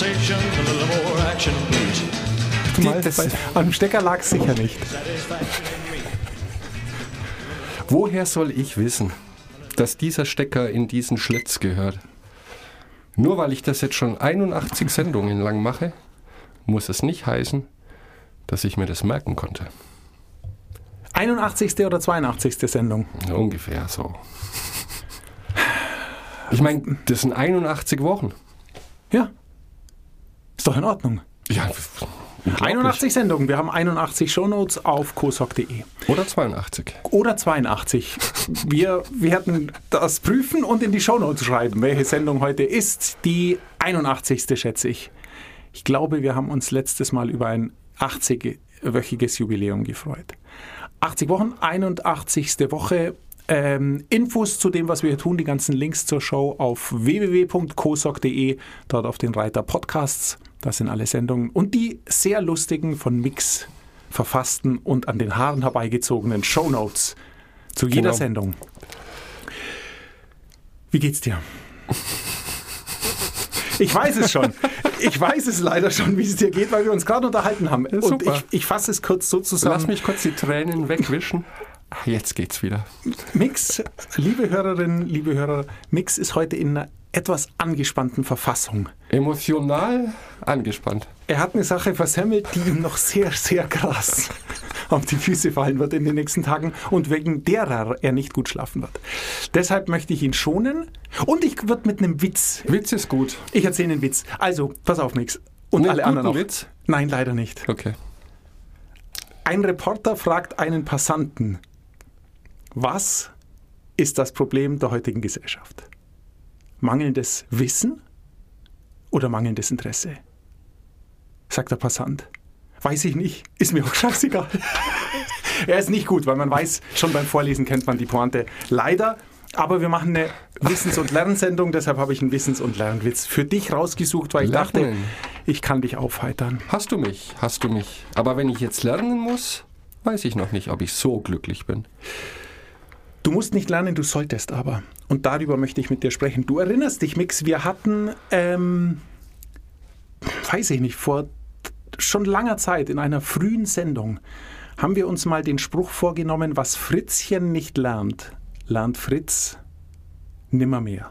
conversation, a little more action, please. Mal, das- am Stecker lag es sicher nicht. Woher soll ich wissen, dass dieser Stecker in diesen Schlitz gehört? Nur weil ich das jetzt schon 81 Sendungen lang mache, muss es nicht heißen, dass ich mir das merken konnte. 81. oder 82. Sendung. Ja, ungefähr so. Ich meine, das sind 81 Wochen. Ja. Ist doch in Ordnung. Ja, unglaublich. 81 Sendungen. Wir haben 81 Shownotes auf kosok.de. Oder 82. Oder 82. Wir werden das prüfen und in die Shownotes schreiben, welche Sendung heute ist. Die 81. schätze ich. Ich glaube, wir haben uns letztes Mal über ein 80-wöchiges Jubiläum gefreut. 80 Wochen, 81. Woche. Ähm, Infos zu dem, was wir hier tun, die ganzen Links zur Show auf www.kosok.de, dort auf den Reiter Podcasts. Das sind alle Sendungen. Und die sehr lustigen von Mix verfassten und an den Haaren herbeigezogenen Shownotes zu jeder Genau. Sendung. Wie geht's dir? Ich weiß es schon. Ich weiß es leider schon, wie es dir geht, weil wir uns gerade unterhalten haben. Und super. ich, ich fasse es kurz so zusammen. Lass mich kurz die Tränen wegwischen. Jetzt geht's wieder. Mix, liebe Hörerinnen, liebe Hörer, Mix ist heute in einer etwas angespannten Verfassung. Emotional angespannt. Er hat eine Sache versemmelt, die ihm noch sehr, sehr krass auf die Füße fallen wird in den nächsten Tagen und wegen derer er nicht gut schlafen wird. Deshalb möchte ich ihn schonen und ich würde mit einem Witz. Witz ist gut. Ich erzähle einen Witz. Also, pass auf, Mix. Und Einen alle anderen auch. Witz? Nein, leider nicht. Okay. Ein Reporter fragt einen Passanten, was ist das Problem der heutigen Gesellschaft? Mangelndes Wissen oder mangelndes Interesse? Sagt der Passant. Weiß ich nicht, ist mir auch scheißegal. er ist nicht gut, weil man weiß, schon beim Vorlesen kennt man die Pointe. Leider, aber wir machen eine Wissens- und Lernsendung, deshalb habe ich einen Wissens- und Lernwitz für dich rausgesucht, weil ich dachte, Lernen. ich kann dich aufheitern. Hast du mich? Hast du mich? Aber wenn ich jetzt lernen muss, weiß ich noch nicht, ob ich so glücklich bin. Du musst nicht lernen, du solltest aber. Und darüber möchte ich mit dir sprechen. Du erinnerst dich, Mix, wir hatten, ähm, weiß ich nicht, vor schon langer Zeit in einer frühen Sendung haben wir uns mal den Spruch vorgenommen, was Fritzchen nicht lernt, lernt Fritz nimmermehr.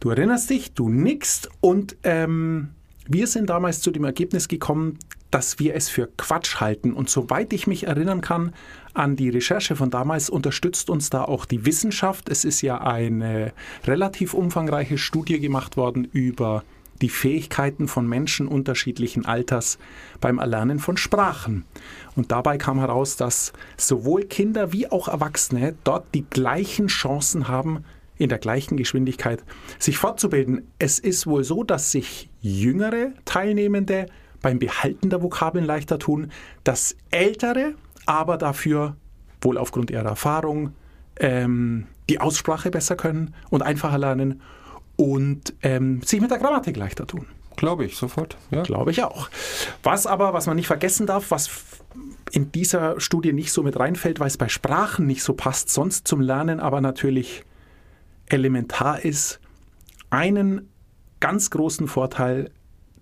Du erinnerst dich, du nickst und ähm, wir sind damals zu dem Ergebnis gekommen, dass wir es für Quatsch halten. Und soweit ich mich erinnern kann an die Recherche von damals, unterstützt uns da auch die Wissenschaft. Es ist ja eine relativ umfangreiche Studie gemacht worden über die Fähigkeiten von Menschen unterschiedlichen Alters beim Erlernen von Sprachen. Und dabei kam heraus, dass sowohl Kinder wie auch Erwachsene dort die gleichen Chancen haben, in der gleichen Geschwindigkeit sich fortzubilden. Es ist wohl so, dass sich jüngere Teilnehmende beim Behalten der Vokabeln leichter tun, dass ältere aber dafür wohl aufgrund ihrer Erfahrung ähm, die Aussprache besser können und einfacher lernen und ähm, sich mit der Grammatik leichter tun. Glaube ich sofort. Ja. Glaube ich auch. Was aber, was man nicht vergessen darf, was in dieser Studie nicht so mit reinfällt, weil es bei Sprachen nicht so passt, sonst zum Lernen aber natürlich elementar ist, einen ganz großen Vorteil,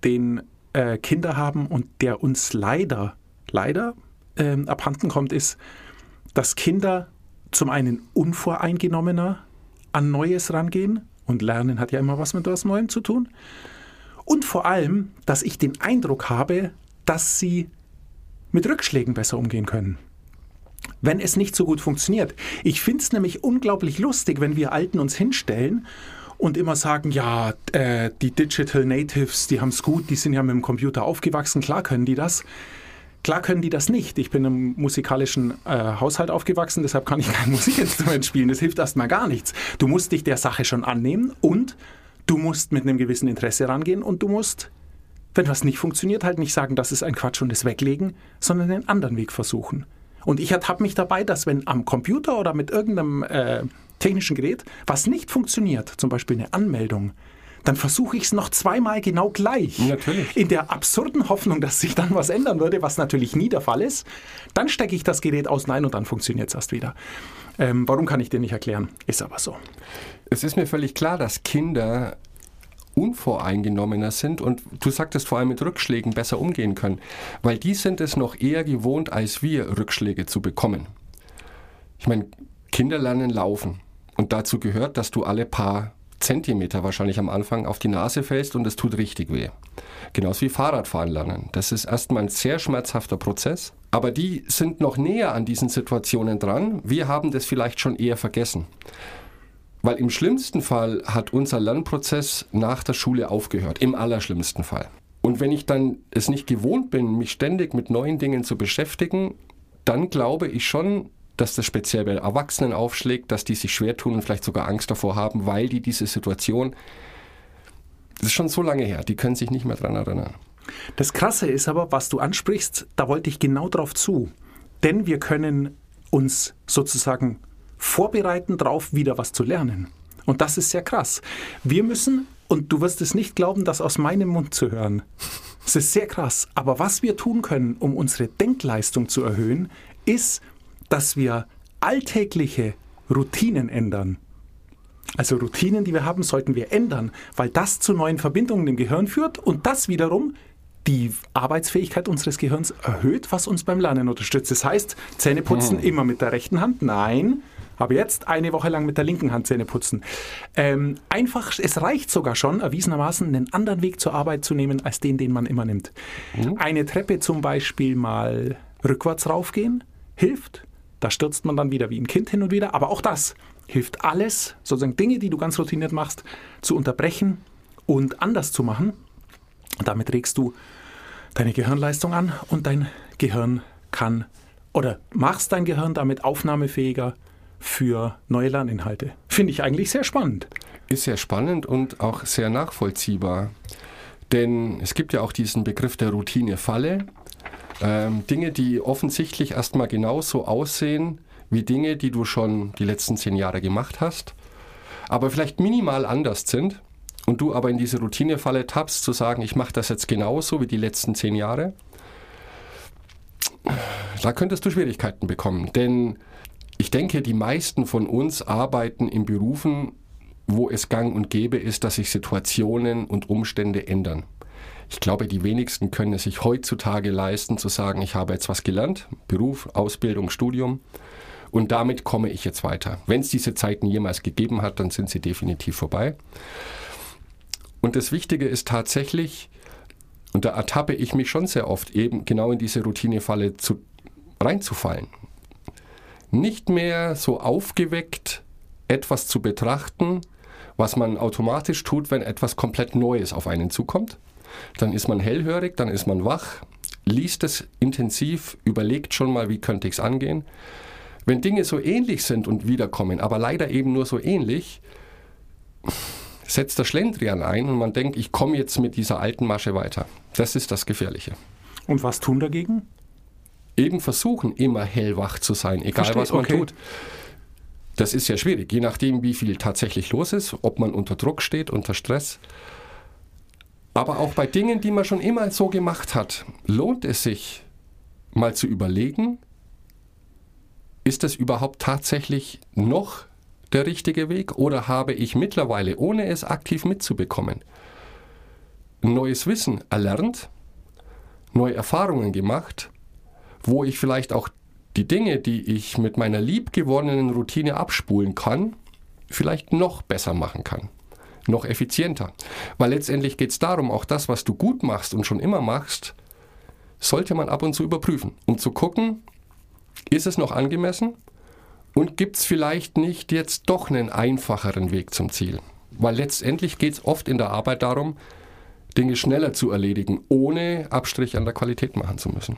den äh, Kinder haben und der uns leider, leider ähm, abhanden kommt, ist, dass Kinder zum einen unvoreingenommener an Neues rangehen und Lernen hat ja immer was mit was Neuem zu tun. Und vor allem, dass ich den Eindruck habe, dass sie mit Rückschlägen besser umgehen können. Wenn es nicht so gut funktioniert. Ich finde es nämlich unglaublich lustig, wenn wir Alten uns hinstellen und immer sagen, ja, äh, die Digital Natives, die haben es gut, die sind ja mit dem Computer aufgewachsen, klar können die das. Klar können die das nicht. Ich bin im musikalischen äh, Haushalt aufgewachsen, deshalb kann ich kein Musikinstrument spielen. Das hilft erstmal gar nichts. Du musst dich der Sache schon annehmen und du musst mit einem gewissen Interesse rangehen und du musst, wenn was nicht funktioniert, halt nicht sagen, das ist ein Quatsch und es weglegen, sondern einen anderen Weg versuchen. Und ich ertappe mich dabei, dass wenn am Computer oder mit irgendeinem äh, technischen Gerät was nicht funktioniert, zum Beispiel eine Anmeldung, dann versuche ich es noch zweimal genau gleich. Natürlich. In der absurden Hoffnung, dass sich dann was ändern würde, was natürlich nie der Fall ist. Dann stecke ich das Gerät aus, nein, und dann funktioniert es erst wieder. Ähm, warum kann ich dir nicht erklären? Ist aber so. Es ist mir völlig klar, dass Kinder unvoreingenommener sind und du sagtest vor allem mit Rückschlägen besser umgehen können, weil die sind es noch eher gewohnt, als wir Rückschläge zu bekommen. Ich meine, Kinder lernen laufen und dazu gehört, dass du alle paar Zentimeter wahrscheinlich am Anfang auf die Nase fällst und es tut richtig weh. Genauso wie Fahrradfahren lernen. Das ist erstmal ein sehr schmerzhafter Prozess, aber die sind noch näher an diesen Situationen dran. Wir haben das vielleicht schon eher vergessen. Weil im schlimmsten Fall hat unser Lernprozess nach der Schule aufgehört, im allerschlimmsten Fall. Und wenn ich dann es nicht gewohnt bin, mich ständig mit neuen Dingen zu beschäftigen, dann glaube ich schon, dass das speziell bei Erwachsenen aufschlägt, dass die sich schwer tun und vielleicht sogar Angst davor haben, weil die diese Situation, das ist schon so lange her, die können sich nicht mehr daran erinnern. Das Krasse ist aber, was du ansprichst, da wollte ich genau drauf zu. Denn wir können uns sozusagen vorbereiten darauf, wieder was zu lernen. Und das ist sehr krass. Wir müssen, und du wirst es nicht glauben, das aus meinem Mund zu hören. Es ist sehr krass. Aber was wir tun können, um unsere Denkleistung zu erhöhen, ist, dass wir alltägliche Routinen ändern. Also Routinen, die wir haben, sollten wir ändern, weil das zu neuen Verbindungen im Gehirn führt und das wiederum die Arbeitsfähigkeit unseres Gehirns erhöht, was uns beim Lernen unterstützt. Das heißt, Zähneputzen Mhm. immer mit der rechten Hand? Nein. Aber jetzt eine Woche lang mit der linken Hand Zähne putzen. Ähm, einfach, es reicht sogar schon, erwiesenermaßen einen anderen Weg zur Arbeit zu nehmen, als den, den man immer nimmt. Eine Treppe zum Beispiel mal rückwärts raufgehen, hilft. Da stürzt man dann wieder wie ein Kind hin und wieder. Aber auch das hilft alles, sozusagen Dinge, die du ganz routiniert machst, zu unterbrechen und anders zu machen. Damit regst du deine Gehirnleistung an und dein Gehirn kann oder machst dein Gehirn damit aufnahmefähiger für neue Lerninhalte. Finde ich eigentlich sehr spannend. Ist sehr spannend und auch sehr nachvollziehbar. Denn es gibt ja auch diesen Begriff der Routinefalle. Ähm, Dinge, die offensichtlich erstmal genauso aussehen wie Dinge, die du schon die letzten zehn Jahre gemacht hast, aber vielleicht minimal anders sind und du aber in diese Routinefalle tappst, zu sagen, ich mache das jetzt genauso wie die letzten zehn Jahre, da könntest du Schwierigkeiten bekommen. Denn ich denke, die meisten von uns arbeiten in Berufen, wo es gang und gäbe ist, dass sich Situationen und Umstände ändern. Ich glaube, die wenigsten können es sich heutzutage leisten, zu sagen, ich habe jetzt was gelernt, Beruf, Ausbildung, Studium, und damit komme ich jetzt weiter. Wenn es diese Zeiten jemals gegeben hat, dann sind sie definitiv vorbei. Und das Wichtige ist tatsächlich, und da ertappe ich mich schon sehr oft, eben genau in diese Routinefalle zu, reinzufallen. Nicht mehr so aufgeweckt etwas zu betrachten, was man automatisch tut, wenn etwas komplett Neues auf einen zukommt. Dann ist man hellhörig, dann ist man wach, liest es intensiv, überlegt schon mal, wie könnte ich es angehen. Wenn Dinge so ähnlich sind und wiederkommen, aber leider eben nur so ähnlich, setzt der Schlendrian ein und man denkt, ich komme jetzt mit dieser alten Masche weiter. Das ist das Gefährliche. Und was tun dagegen? Eben versuchen, immer hellwach zu sein, egal Verstehe, was man okay. tut. Das ist ja schwierig, je nachdem, wie viel tatsächlich los ist, ob man unter Druck steht, unter Stress. Aber auch bei Dingen, die man schon immer so gemacht hat, lohnt es sich mal zu überlegen, ist das überhaupt tatsächlich noch der richtige Weg oder habe ich mittlerweile, ohne es aktiv mitzubekommen, neues Wissen erlernt, neue Erfahrungen gemacht, wo ich vielleicht auch die Dinge, die ich mit meiner liebgewonnenen Routine abspulen kann, vielleicht noch besser machen kann, noch effizienter. Weil letztendlich geht es darum, auch das, was du gut machst und schon immer machst, sollte man ab und zu überprüfen, um zu gucken, ist es noch angemessen und gibt es vielleicht nicht jetzt doch einen einfacheren Weg zum Ziel. Weil letztendlich geht es oft in der Arbeit darum, Dinge schneller zu erledigen, ohne Abstrich an der Qualität machen zu müssen.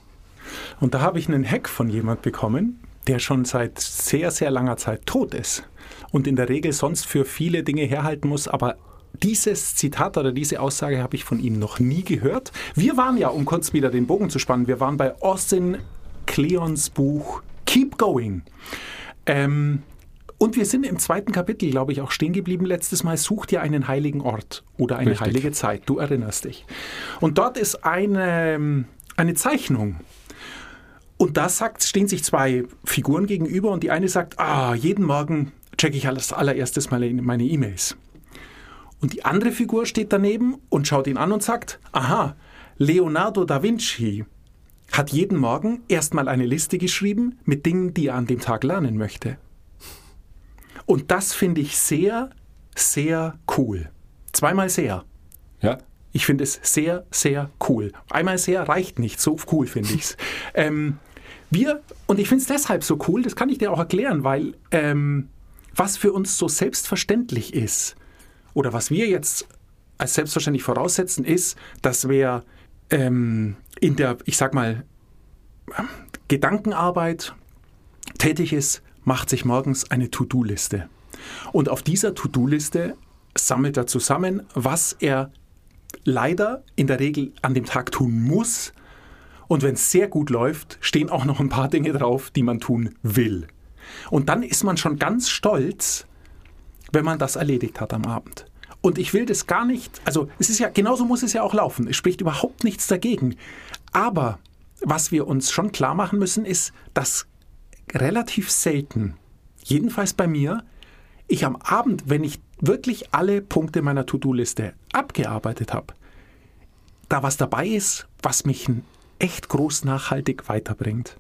Und da habe ich einen Hack von jemand bekommen, der schon seit sehr, sehr langer Zeit tot ist und in der Regel sonst für viele Dinge herhalten muss, aber dieses Zitat oder diese Aussage habe ich von ihm noch nie gehört. Wir waren ja, um kurz wieder den Bogen zu spannen, wir waren bei Austin Kleons Buch Keep Going. Ähm, und wir sind im zweiten Kapitel, glaube ich, auch stehen geblieben letztes Mal. Such dir einen heiligen Ort oder eine Richtig. heilige Zeit. Du erinnerst dich. Und dort ist eine, eine Zeichnung. Und da sagt, stehen sich zwei Figuren gegenüber und die eine sagt, ah, jeden Morgen checke ich als allererstes meine meine E-Mails. Und die andere Figur steht daneben und schaut ihn an und sagt, aha, Leonardo da Vinci hat jeden Morgen erstmal eine Liste geschrieben mit Dingen, die er an dem Tag lernen möchte. Und das finde ich sehr, sehr cool. Zweimal sehr. Ja? Ich finde es sehr, sehr cool. Einmal sehr reicht nicht, so cool finde ich es. ähm, wir, und ich finde es deshalb so cool, das kann ich dir auch erklären, weil ähm, was für uns so selbstverständlich ist, oder was wir jetzt als selbstverständlich voraussetzen, ist, dass wer ähm, in der, ich sag mal, Gedankenarbeit tätig ist, macht sich morgens eine To-Do-Liste. Und auf dieser To-Do-Liste sammelt er zusammen, was er leider in der Regel an dem Tag tun muss. Und wenn es sehr gut läuft, stehen auch noch ein paar Dinge drauf, die man tun will. Und dann ist man schon ganz stolz, wenn man das erledigt hat am Abend. Und ich will das gar nicht, also es ist ja, genauso muss es ja auch laufen. Es spricht überhaupt nichts dagegen. Aber was wir uns schon klar machen müssen, ist, dass relativ selten, jedenfalls bei mir, ich am Abend, wenn ich wirklich alle Punkte meiner To-Do-Liste abgearbeitet habe, da was dabei ist, was mich echt groß nachhaltig weiterbringt.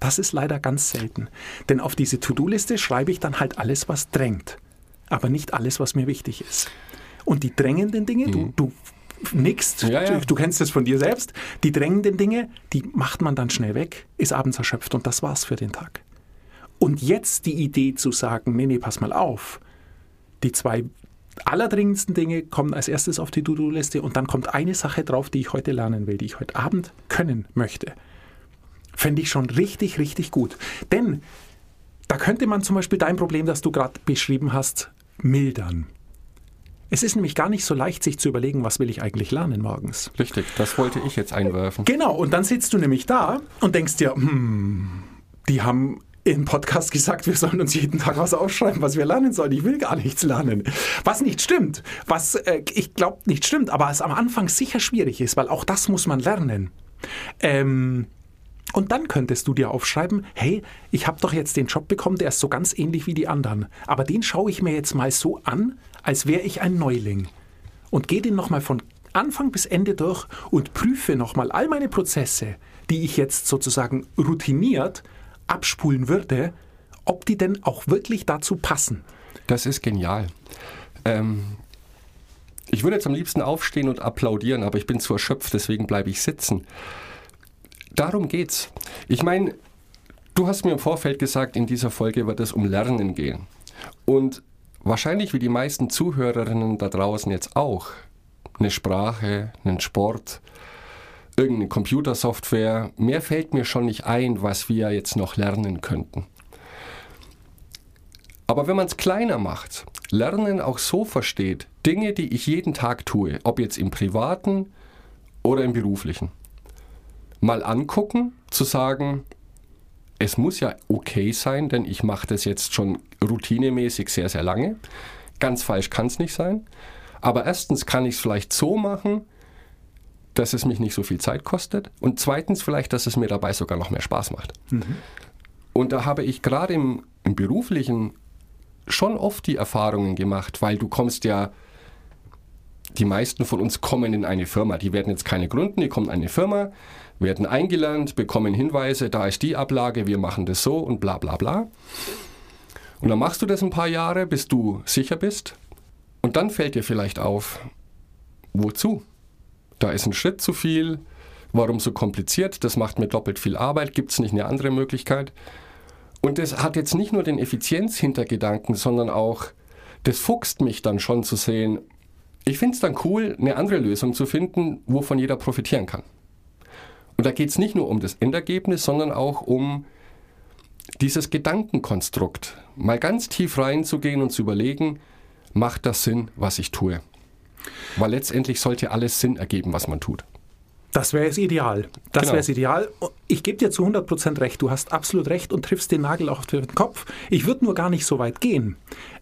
Das ist leider ganz selten. Denn auf diese To-Do-Liste schreibe ich dann halt alles, was drängt. Aber nicht alles, was mir wichtig ist. Und die drängenden Dinge, mhm. du, du nickst, ja, ja. Du, du, kennst das von dir selbst, die drängenden Dinge, die macht man dann schnell weg, ist abends erschöpft und das war's für den Tag. Und jetzt die Idee zu sagen, nee, nee, pass mal auf, die zwei allerdringendsten Dinge kommen als erstes auf die To-Do-Liste und dann kommt eine Sache drauf, die ich heute lernen will, die ich heute Abend können möchte. Fände ich schon richtig, richtig gut. Denn da könnte man zum Beispiel dein Problem, das du gerade beschrieben hast, mildern. Es ist nämlich gar nicht so leicht, sich zu überlegen, was will ich eigentlich lernen morgens. Richtig, das wollte ich jetzt einwerfen. Genau, und dann sitzt du nämlich da und denkst dir, hm, die haben im Podcast gesagt, wir sollen uns jeden Tag was aufschreiben, was wir lernen sollen. Ich will gar nichts lernen. Was nicht stimmt, was äh, ich glaube nicht stimmt, aber es am Anfang sicher schwierig ist, weil auch das muss man lernen. Ähm, und dann könntest du dir aufschreiben, hey, ich habe doch jetzt den Job bekommen, der ist so ganz ähnlich wie die anderen. Aber den schaue ich mir jetzt mal so an, als wäre ich ein Neuling. Und gehe den nochmal von Anfang bis Ende durch und prüfe nochmal all meine Prozesse, die ich jetzt sozusagen routiniert abspulen würde, ob die denn auch wirklich dazu passen. Das ist genial. Ähm, ich würde jetzt am liebsten aufstehen und applaudieren, aber ich bin zu erschöpft, deswegen bleibe ich sitzen. Darum geht's. Ich meine, du hast mir im Vorfeld gesagt, in dieser Folge wird es um Lernen gehen. Und wahrscheinlich wie die meisten Zuhörerinnen da draußen jetzt auch, eine Sprache, einen Sport, irgendeine Computersoftware, mehr fällt mir schon nicht ein, was wir jetzt noch lernen könnten. Aber wenn man es kleiner macht, Lernen auch so versteht, Dinge, die ich jeden Tag tue, ob jetzt im privaten oder im beruflichen, mal angucken, zu sagen, es muss ja okay sein, denn ich mache das jetzt schon routinemäßig sehr, sehr lange. Ganz falsch kann es nicht sein. Aber erstens kann ich es vielleicht so machen, dass es mich nicht so viel Zeit kostet. Und zweitens vielleicht, dass es mir dabei sogar noch mehr Spaß macht. Mhm. Und da habe ich gerade im, im beruflichen schon oft die Erfahrungen gemacht, weil du kommst ja die meisten von uns kommen in eine Firma. Die werden jetzt keine gründen, die kommen in eine Firma, werden eingelernt, bekommen Hinweise, da ist die Ablage, wir machen das so und bla bla bla. Und dann machst du das ein paar Jahre, bis du sicher bist. Und dann fällt dir vielleicht auf, wozu? Da ist ein Schritt zu viel, warum so kompliziert, das macht mir doppelt viel Arbeit, gibt es nicht eine andere Möglichkeit? Und das hat jetzt nicht nur den Effizienzhintergedanken, sondern auch, das fuchst mich dann schon zu sehen, ich finde es dann cool, eine andere Lösung zu finden, wovon jeder profitieren kann. Und da geht es nicht nur um das Endergebnis, sondern auch um dieses Gedankenkonstrukt. Mal ganz tief reinzugehen und zu überlegen, macht das Sinn, was ich tue? Weil letztendlich sollte alles Sinn ergeben, was man tut. Das wäre es ideal. Das genau. wäre es ideal. Ich gebe dir zu 100% recht. Du hast absolut recht und triffst den Nagel auf den Kopf. Ich würde nur gar nicht so weit gehen.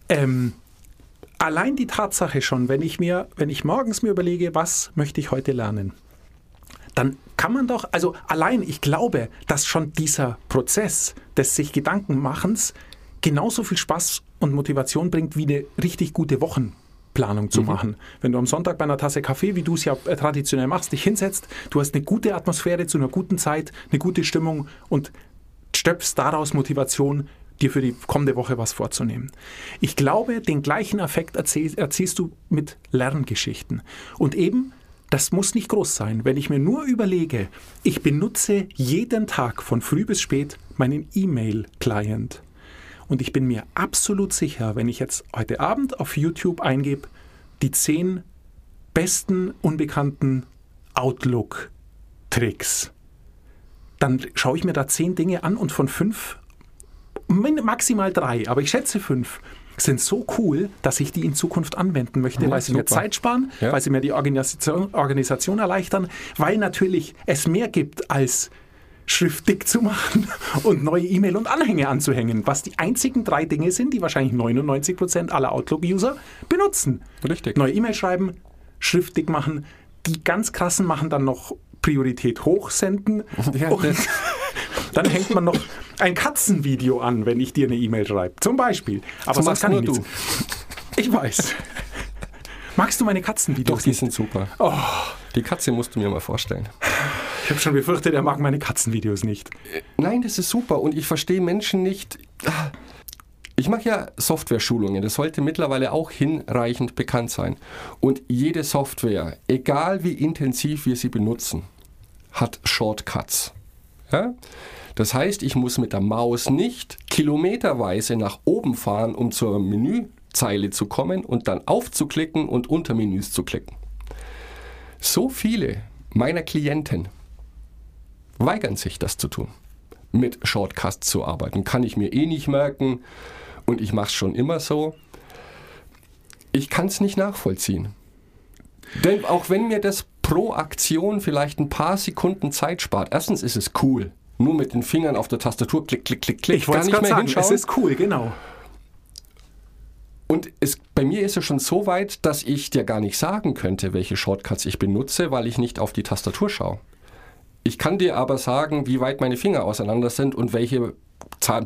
Ähm, allein die Tatsache schon, wenn ich mir, wenn ich morgens mir überlege, was möchte ich heute lernen, dann kann man doch, also allein, ich glaube, dass schon dieser Prozess des sich Gedankenmachens genauso viel Spaß und Motivation bringt wie eine richtig gute Wochen Tagesplanung zu machen. Wenn du am Sonntag bei einer Tasse Kaffee, wie du es ja äh, traditionell machst, dich hinsetzt, du hast eine gute Atmosphäre zu einer guten Zeit, eine gute Stimmung und stöpfst daraus Motivation, dir für die kommende Woche was vorzunehmen. Ich glaube, den gleichen Effekt erziel, erzielst du mit Lerngeschichten. Und eben, das muss nicht groß sein. Wenn ich mir nur überlege, ich benutze jeden Tag von früh bis spät meinen E-Mail-Client. Und ich bin mir absolut sicher, wenn ich jetzt heute Abend auf YouTube eingebe, die zehn besten unbekannten Outlook-Tricks, dann schaue ich mir da zehn Dinge an und von fünf, maximal drei, aber ich schätze fünf, sind so cool, dass ich die in Zukunft anwenden möchte, Ja, weil sie mir super. Zeit sparen, Ja. weil sie mir die Organisation, Organisation erleichtern, weil natürlich es mehr gibt als schriftdick zu machen und neue E-Mail und Anhänge anzuhängen, was die einzigen drei Dinge sind, die wahrscheinlich 99% aller Outlook-User benutzen. Richtig. Neue E-Mail schreiben, schriftdick machen, die ganz krassen machen dann noch Priorität hoch senden Ja, und dann hängt man noch ein Katzenvideo an, wenn ich dir eine E-Mail schreibe, zum Beispiel. Aber sonst machst kann ich nichts. Ich weiß. Magst du meine Katzenvideos? Doch, die sind super. Oh. Die Katze musst du mir mal vorstellen. Ich habe schon befürchtet, er mag meine Katzenvideos nicht. Nein, das ist super und ich verstehe Menschen nicht. Ich mache ja Software-Schulungen, das sollte mittlerweile auch hinreichend bekannt sein. Und jede Software, egal wie intensiv wir sie benutzen, hat Shortcuts. Ja? Das heißt, ich muss mit der Maus nicht kilometerweise nach oben fahren, um zur Menüzeile zu kommen und dann aufzuklicken und unter Menüs zu klicken. So viele meiner Klienten weigern sich, das zu tun. Mit Shortcuts zu arbeiten. Kann ich mir eh nicht merken und ich mache es schon immer so. Ich kann es nicht nachvollziehen. Denn auch wenn mir das pro Aktion vielleicht ein paar Sekunden Zeit spart, erstens ist es cool. Nur mit den Fingern auf der Tastatur klick, klick, klick, klick. Ich wollte es Gar gerade sagen, es hinschauen. ist cool, genau. Und es, bei mir ist es schon so weit, dass ich dir gar nicht sagen könnte, welche Shortcuts ich benutze, weil ich nicht auf die Tastatur schaue. Ich kann dir aber sagen, wie weit meine Finger auseinander sind und welche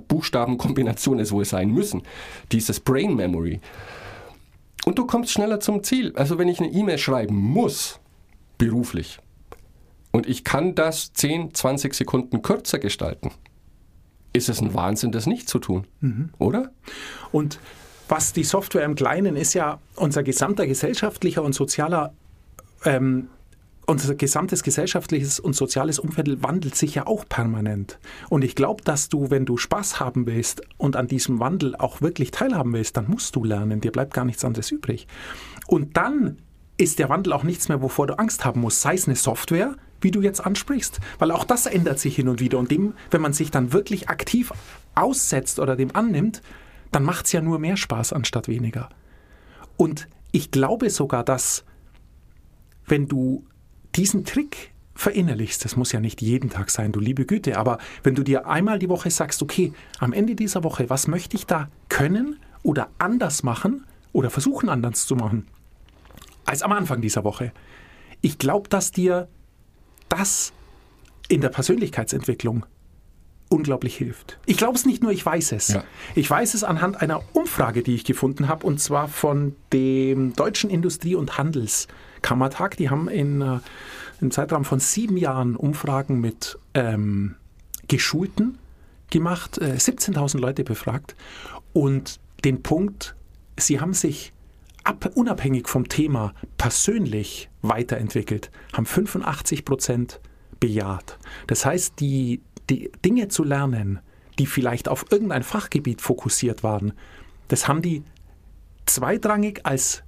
Buchstabenkombinationen es wohl sein müssen. Dieses Brain Memory. Und du kommst schneller zum Ziel. Also wenn ich eine E-Mail schreiben muss, beruflich, und ich kann das 10, 20 Sekunden kürzer gestalten, ist es ein Wahnsinn, das nicht zu tun. Oder? Und was die Software im Kleinen ist ja unser gesamter gesellschaftlicher und sozialer, ähm, unser gesamtes gesellschaftliches und soziales Umfeld wandelt sich ja auch permanent. Und ich glaube, dass du, wenn du Spaß haben willst und an diesem Wandel auch wirklich teilhaben willst, dann musst du lernen. Dir bleibt gar nichts anderes übrig. Und dann ist der Wandel auch nichts mehr, wovor du Angst haben musst. Sei es eine Software, wie du jetzt ansprichst, weil auch das ändert sich hin und wieder. Und dem, wenn man sich dann wirklich aktiv aussetzt oder dem annimmt, dann macht es ja nur mehr Spaß anstatt weniger. Und ich glaube sogar, dass wenn du diesen Trick verinnerlichst, das muss ja nicht jeden Tag sein, du liebe Güte, aber wenn du dir einmal die Woche sagst, okay, am Ende dieser Woche, was möchte ich da können oder anders machen oder versuchen anders zu machen, als am Anfang dieser Woche. Ich glaube, dass dir das in der Persönlichkeitsentwicklung unglaublich hilft. Ich glaube es nicht nur, ich weiß es. Ja. Ich weiß es anhand einer Umfrage, die ich gefunden habe, und zwar von dem Deutschen Industrie- und Handelskammertag. Die haben in, äh, im Zeitraum von sieben Jahren Umfragen mit ähm, Geschulten gemacht, äh, 17.000 Leute befragt. Und den Punkt, sie haben sich ab, unabhängig vom Thema persönlich weiterentwickelt, haben 85 Prozent bejaht. Das heißt, die, die Dinge zu lernen, die vielleicht auf irgendein Fachgebiet fokussiert waren, das haben die zweitrangig als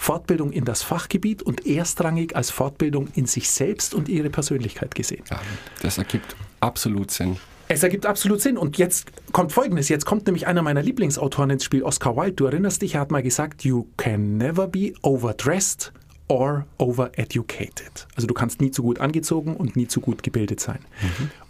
Fortbildung in das Fachgebiet und erstrangig als Fortbildung in sich selbst und ihre Persönlichkeit gesehen. Ja, das ergibt absolut Sinn. Es ergibt absolut Sinn. Und jetzt kommt Folgendes. Jetzt kommt nämlich einer meiner Lieblingsautoren ins Spiel, Oscar Wilde. Du erinnerst dich, er hat mal gesagt, you can never be overdressed or overeducated. Also du kannst nie zu gut angezogen und nie zu gut gebildet sein.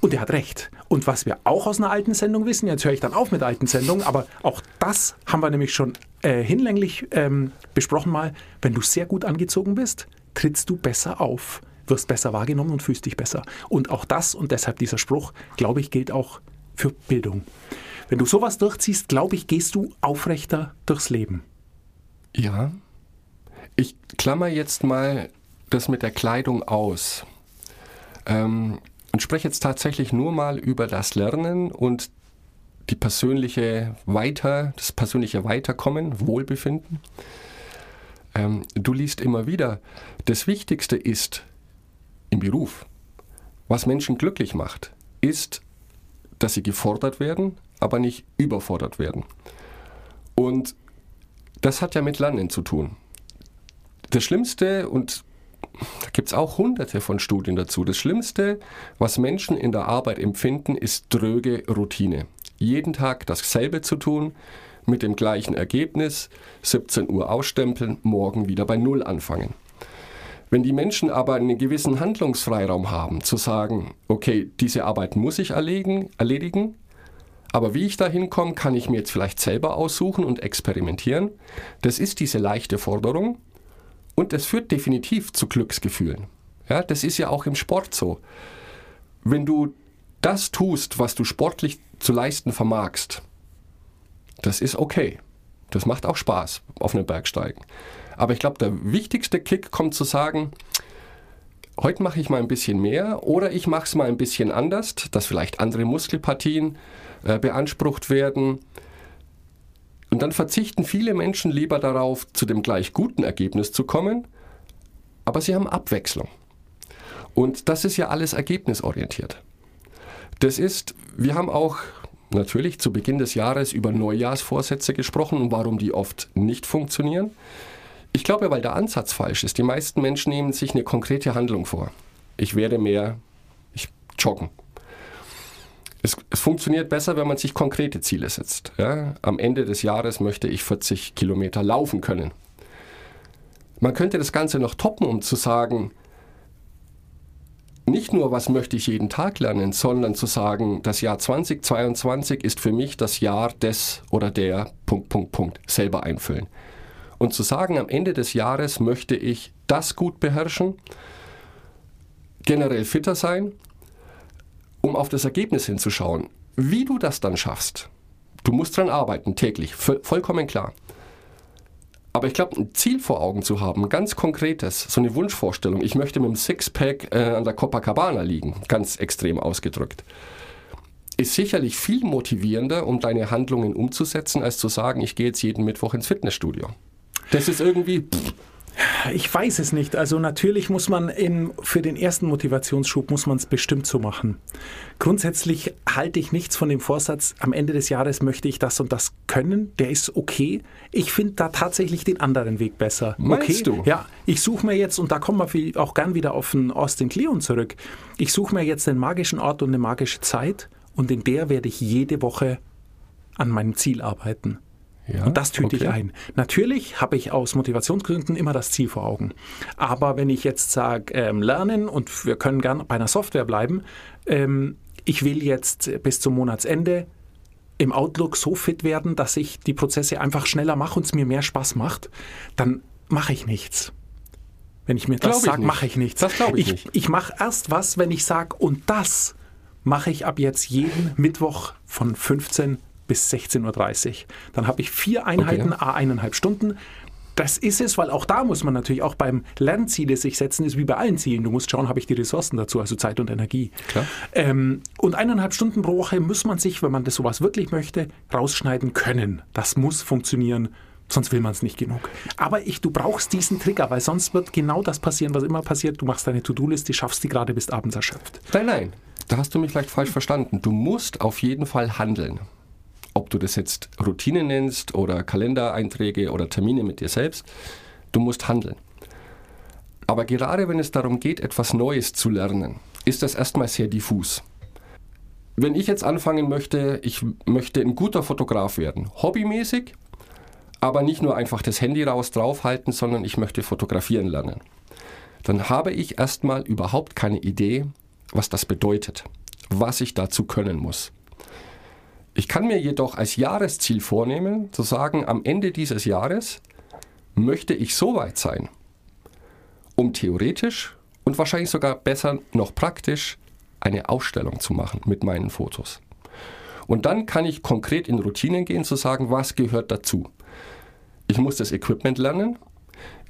Und er hat recht. Und was wir auch aus einer alten Sendung wissen, jetzt höre ich dann auf mit alten Sendungen, aber auch das haben wir nämlich schon äh, hinlänglich ähm, besprochen mal. Wenn du sehr gut angezogen bist, trittst du besser auf, wirst besser wahrgenommen und fühlst dich besser. Und auch das, und deshalb dieser Spruch, glaube ich, gilt auch für Bildung. Wenn du sowas durchziehst, glaube ich, gehst du aufrechter durchs Leben. Ja. Ich klammer jetzt mal das mit der Kleidung aus ähm, und spreche jetzt tatsächlich nur mal über das Lernen und die persönliche Weiter, das persönliche Weiterkommen, Wohlbefinden. Ähm, du liest immer wieder, das Wichtigste ist im Beruf, was Menschen glücklich macht, ist, dass sie gefordert werden, aber nicht überfordert werden. Und das hat ja mit Lernen zu tun. Das Schlimmste, und da gibt es auch hunderte von Studien dazu, das Schlimmste, was Menschen in der Arbeit empfinden, ist dröge Routine. Jeden Tag dasselbe zu tun, mit dem gleichen Ergebnis, 17 Uhr ausstempeln, morgen wieder bei Null anfangen. Wenn die Menschen aber einen gewissen Handlungsfreiraum haben, zu sagen, okay, diese Arbeit muss ich erledigen, erledigen aber wie ich da hinkomme, kann ich mir jetzt vielleicht selber aussuchen und experimentieren. Das ist diese leichte Forderung und das führt definitiv zu Glücksgefühlen. Ja, das ist ja auch im Sport so. Wenn du das tust, was du sportlich zu leisten vermagst, das ist okay. Das macht auch Spaß auf einem Bergsteigen. Aber ich glaube, der wichtigste Kick kommt zu sagen, heute mache ich mal ein bisschen mehr oder ich mache es mal ein bisschen anders, dass vielleicht andere Muskelpartien äh, beansprucht werden. Und dann verzichten viele Menschen lieber darauf, zu dem gleich guten Ergebnis zu kommen, aber sie haben Abwechslung. Und das ist ja alles ergebnisorientiert. Das ist, wir haben auch natürlich zu Beginn des Jahres über Neujahrsvorsätze gesprochen und warum die oft nicht funktionieren. Ich glaube, weil der Ansatz falsch ist. Die meisten Menschen nehmen sich eine konkrete Handlung vor. Ich werde mehr ich joggen. Es, es, funktioniert besser, wenn man sich konkrete Ziele setzt. Ja? Am Ende des Jahres möchte ich 40 Kilometer laufen können. Man könnte das Ganze noch toppen, um zu sagen, nicht nur, was möchte ich jeden Tag lernen, sondern zu sagen, das Jahr 2022 ist für mich das Jahr des oder der Punkt, Punkt, Punkt selber einfüllen. Und zu sagen, am Ende des Jahres möchte ich das gut beherrschen, generell fitter sein, um auf das Ergebnis hinzuschauen. Wie du das dann schaffst, du musst dran arbeiten, täglich, vollkommen klar. Aber ich glaube, ein Ziel vor Augen zu haben, ganz konkretes, so eine Wunschvorstellung, ich möchte mit dem Sixpack äh, an der Copacabana liegen, ganz extrem ausgedrückt, ist sicherlich viel motivierender, um deine Handlungen umzusetzen, als zu sagen, ich gehe jetzt jeden Mittwoch ins Fitnessstudio. Das ist irgendwie. Pff, ich weiß es nicht. Also natürlich muss man in, für den ersten Motivationsschub muss man es bestimmt so machen. Grundsätzlich halte ich nichts von dem Vorsatz, am Ende des Jahres möchte ich das und das können. Der ist okay. Ich finde da tatsächlich den anderen Weg besser. Meinst okay, du? Ja, ich suche mir jetzt, und da kommen wir auch gern wieder auf den Austin Kleon zurück, ich suche mir jetzt den magischen Ort und eine magische Zeit und in der werde ich jede Woche an meinem Ziel arbeiten. Ja, und das tüte okay. ich ein. Natürlich habe ich aus Motivationsgründen immer das Ziel vor Augen. Aber wenn ich jetzt sage, ähm, lernen und wir können gerne bei einer Software bleiben, ähm, ich will jetzt bis zum Monatsende im Outlook so fit werden, dass ich die Prozesse einfach schneller mache und es mir mehr Spaß macht, dann mache ich nichts. Wenn ich mir das sage, mache ich nichts. Das glaube ich, ich nicht. Ich mache erst was, wenn ich sage, und das mache ich ab jetzt jeden Mittwoch von 15 bis 16.30 Uhr. Dann habe ich vier Einheiten, okay. a eineinhalb Stunden. Das ist es, weil auch da muss man natürlich auch beim Lernziele sich setzen, ist wie bei allen Zielen. Du musst schauen, habe ich die Ressourcen dazu, also Zeit und Energie. Ähm, und eineinhalb Stunden pro Woche muss man sich, wenn man das sowas wirklich möchte, rausschneiden können. Das muss funktionieren. Sonst will man es nicht genug. Aber ich, du brauchst diesen Trigger, weil sonst wird genau das passieren, was immer passiert. Du machst deine To-Do-Liste, schaffst die gerade bis abends erschöpft. Nein, nein, da hast du mich vielleicht falsch verstanden. Du musst auf jeden Fall handeln ob du das jetzt Routine nennst oder Kalendereinträge oder Termine mit dir selbst, du musst handeln. Aber gerade wenn es darum geht, etwas Neues zu lernen, ist das erstmal sehr diffus. Wenn ich jetzt anfangen möchte, ich möchte ein guter Fotograf werden, hobbymäßig, aber nicht nur einfach das Handy raus draufhalten, sondern ich möchte fotografieren lernen, dann habe ich erstmal überhaupt keine Idee, was das bedeutet, was ich dazu können muss. Ich kann mir jedoch als Jahresziel vornehmen, zu sagen, am Ende dieses Jahres möchte ich so weit sein, um theoretisch und wahrscheinlich sogar besser noch praktisch eine Ausstellung zu machen mit meinen Fotos. Und dann kann ich konkret in Routinen gehen, zu sagen, was gehört dazu. Ich muss das Equipment lernen.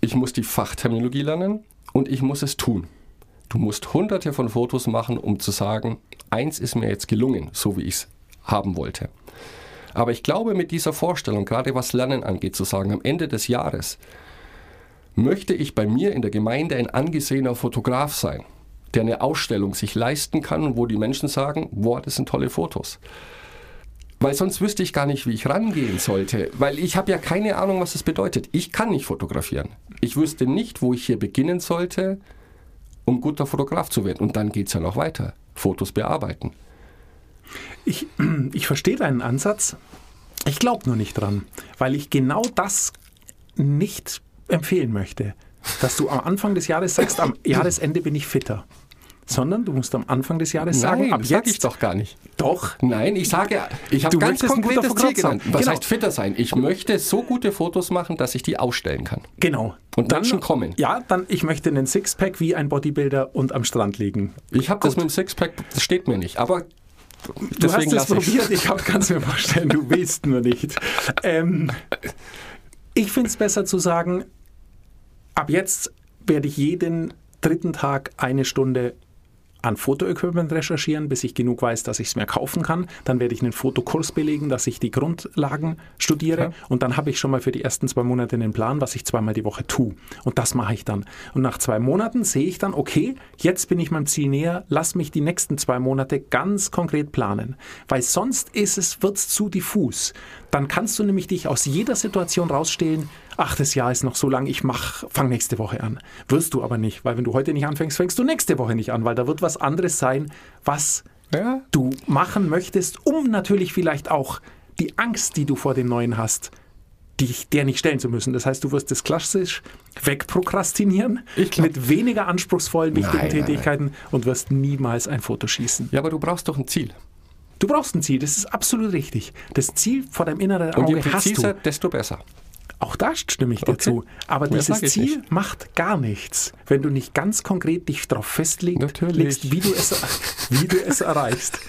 ich muss die Fachterminologie lernen und ich muss es tun. Du musst hunderte von Fotos machen, um zu sagen, eins ist mir jetzt gelungen, so wie ich es haben wollte. Aber ich glaube, mit dieser Vorstellung, gerade was Lernen angeht, zu sagen, am Ende des Jahres möchte ich bei mir in der Gemeinde ein angesehener Fotograf sein, der eine Ausstellung sich leisten kann wo die Menschen sagen, boah, das sind tolle Fotos. Weil sonst wüsste ich gar nicht, wie ich rangehen sollte. Weil ich habe ja keine Ahnung, was das bedeutet. Ich kann nicht fotografieren. Ich wüsste nicht, wo ich hier beginnen sollte, um guter Fotograf zu werden. Und dann geht es ja noch weiter. Fotos bearbeiten. Ich, ich verstehe deinen Ansatz. Ich glaube nur nicht dran, weil ich genau das nicht empfehlen möchte. Dass du am Anfang des Jahres sagst, am Jahresende bin ich fitter. Sondern du musst am Anfang des Jahres sagen, Nein, ab das sag jetzt ich doch gar nicht. Doch. Nein, ich sage, ich habe ganz konkretes Ziel genannt. Was Genau. heißt fitter sein? Ich möchte so gute Fotos machen, dass ich die ausstellen kann. Genau. Und Menschen kommen. Ja, dann ich möchte einen Sixpack wie ein Bodybuilder und am Strand liegen. Ich habe das mit dem Sixpack, das steht mir nicht. Aber Du hast es probiert, ich kann es mir vorstellen, du willst nur nicht. Ähm, ich finde es besser zu sagen, ab jetzt werde ich jeden dritten Tag eine Stunde an Fotoequipment recherchieren, bis ich genug weiß, dass ich es mir kaufen kann. Dann werde ich einen Fotokurs belegen, dass ich die Grundlagen studiere. Ja. Und dann habe ich schon mal für die ersten zwei Monate einen Plan, was ich zweimal die Woche tue. Und das mache ich dann. Und nach zwei Monaten sehe ich dann, okay, jetzt bin ich meinem Ziel näher, lass mich die nächsten zwei Monate ganz konkret planen. Weil sonst ist es, wird's zu diffus. Dann kannst du nämlich dich aus jeder Situation rausstehlen, ach, das Jahr ist noch so lang, ich mach, fang nächste Woche an. Wirst du aber nicht, weil wenn du heute nicht anfängst, fängst du nächste Woche nicht an, weil da wird was anderes sein, was Ja. du machen möchtest, um natürlich vielleicht auch die Angst, die du vor dem Neuen hast, dich der nicht stellen zu müssen. Das heißt, du wirst das klassisch wegprokrastinieren mit weniger anspruchsvollen, wichtigen Nein, nein, Tätigkeiten und wirst niemals ein Foto schießen. ja, aber du brauchst doch ein Ziel. Du brauchst ein Ziel, das ist absolut richtig. Das Ziel vor deinem inneren Und je Auge hast präziser, du. desto besser. Auch da stimme ich dir Okay. zu. Aber Mehr dieses Ziel nicht. macht gar nichts, wenn du nicht ganz konkret dich darauf festlegst, wie, du es, wie du es erreichst.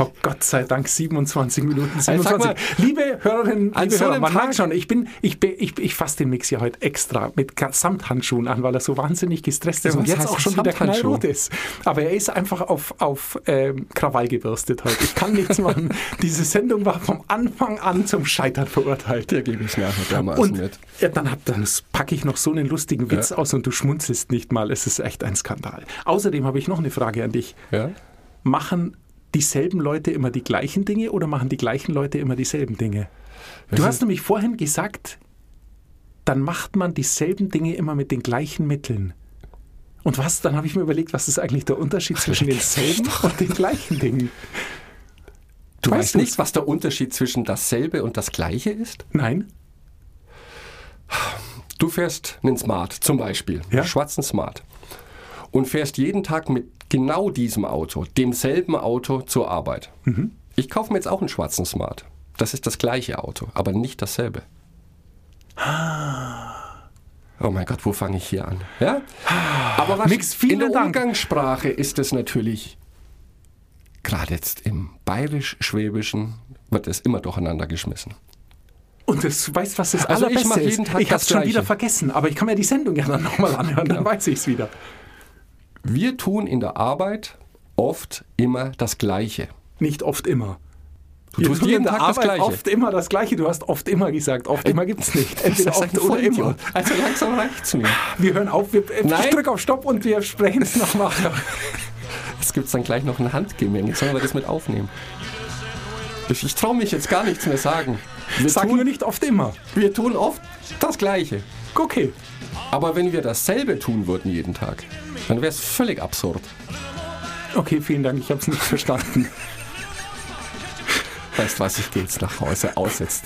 Oh Gott sei Dank, 27 Minuten, Also sag 27. mal, liebe Hörerinnen, liebe so Hörer, man merkt Tag- schon, ich, bin, ich, ich, ich fasse den Mix hier heute extra mit Samthandschuhen an, weil er so wahnsinnig gestresst ist Ja, und jetzt heißt auch schon wieder knallrot ist. Aber er ist einfach auf, auf ähm, Krawall gebürstet heute. Ich kann nichts machen. Diese Sendung war vom Anfang an zum Scheitern verurteilt. Der gebe ich nachher dermaßen Und mit. ja, dann, hab, dann packe ich noch so einen lustigen Witz aus und du schmunzelst nicht mal. Es ist echt ein Skandal. Außerdem habe ich noch eine Frage an dich. Ja? Machen dieselben Leute immer die gleichen Dinge oder machen die gleichen Leute immer dieselben Dinge? Du hast nämlich vorhin gesagt, dann macht man dieselben Dinge immer mit den gleichen Mitteln. Und was? Dann habe ich mir überlegt, was ist eigentlich der Unterschied zwischen denselben und den gleichen Dingen? Du Weißt nicht, was der Unterschied zwischen dasselbe und das gleiche ist? Nein? Du fährst einen Smart zum Beispiel, Ja. schwarzen Smart, und fährst jeden Tag mit genau diesem Auto, demselben Auto zur Arbeit. Mhm. Ich kaufe mir jetzt auch einen schwarzen Smart. Das ist das gleiche Auto, aber nicht dasselbe. Oh mein Gott, wo fange ich hier an? Ja? Aber was Nix, in der Dank. Umgangssprache ist es natürlich, gerade jetzt im bayerisch-schwäbischen, wird es immer durcheinander geschmissen. Und das, weißt was das Also ich Allerbeste ist? jeden Tag ich habe es schon wieder vergessen, aber ich kann mir die Sendung ja dann nochmal anhören, dann weiß ich es wieder. Wir tun in der Arbeit oft immer das Gleiche. Nicht oft immer. Du tust jeden Tag das Gleiche. oft immer das Gleiche. Du hast oft immer gesagt. Oft immer gibt es nicht. Entweder oft oder immer. Also langsam reicht's mir. Wir hören auf, wir, äh, ich Nein. drücke auf Stopp und wir sprechen es nochmal. Es gibt dann gleich noch ein Handgemenge. Sollen wir das mit aufnehmen? Ich, ich traue mich jetzt gar nichts mehr sagen. Wir Sag nur nicht oft immer. wir tun oft das Gleiche. Okay. Aber wenn wir dasselbe tun würden jeden Tag, dann wäre es völlig absurd. Okay, vielen Dank, ich habe es nicht verstanden. Weißt was, ich gehe jetzt nach Hause, aussetzt.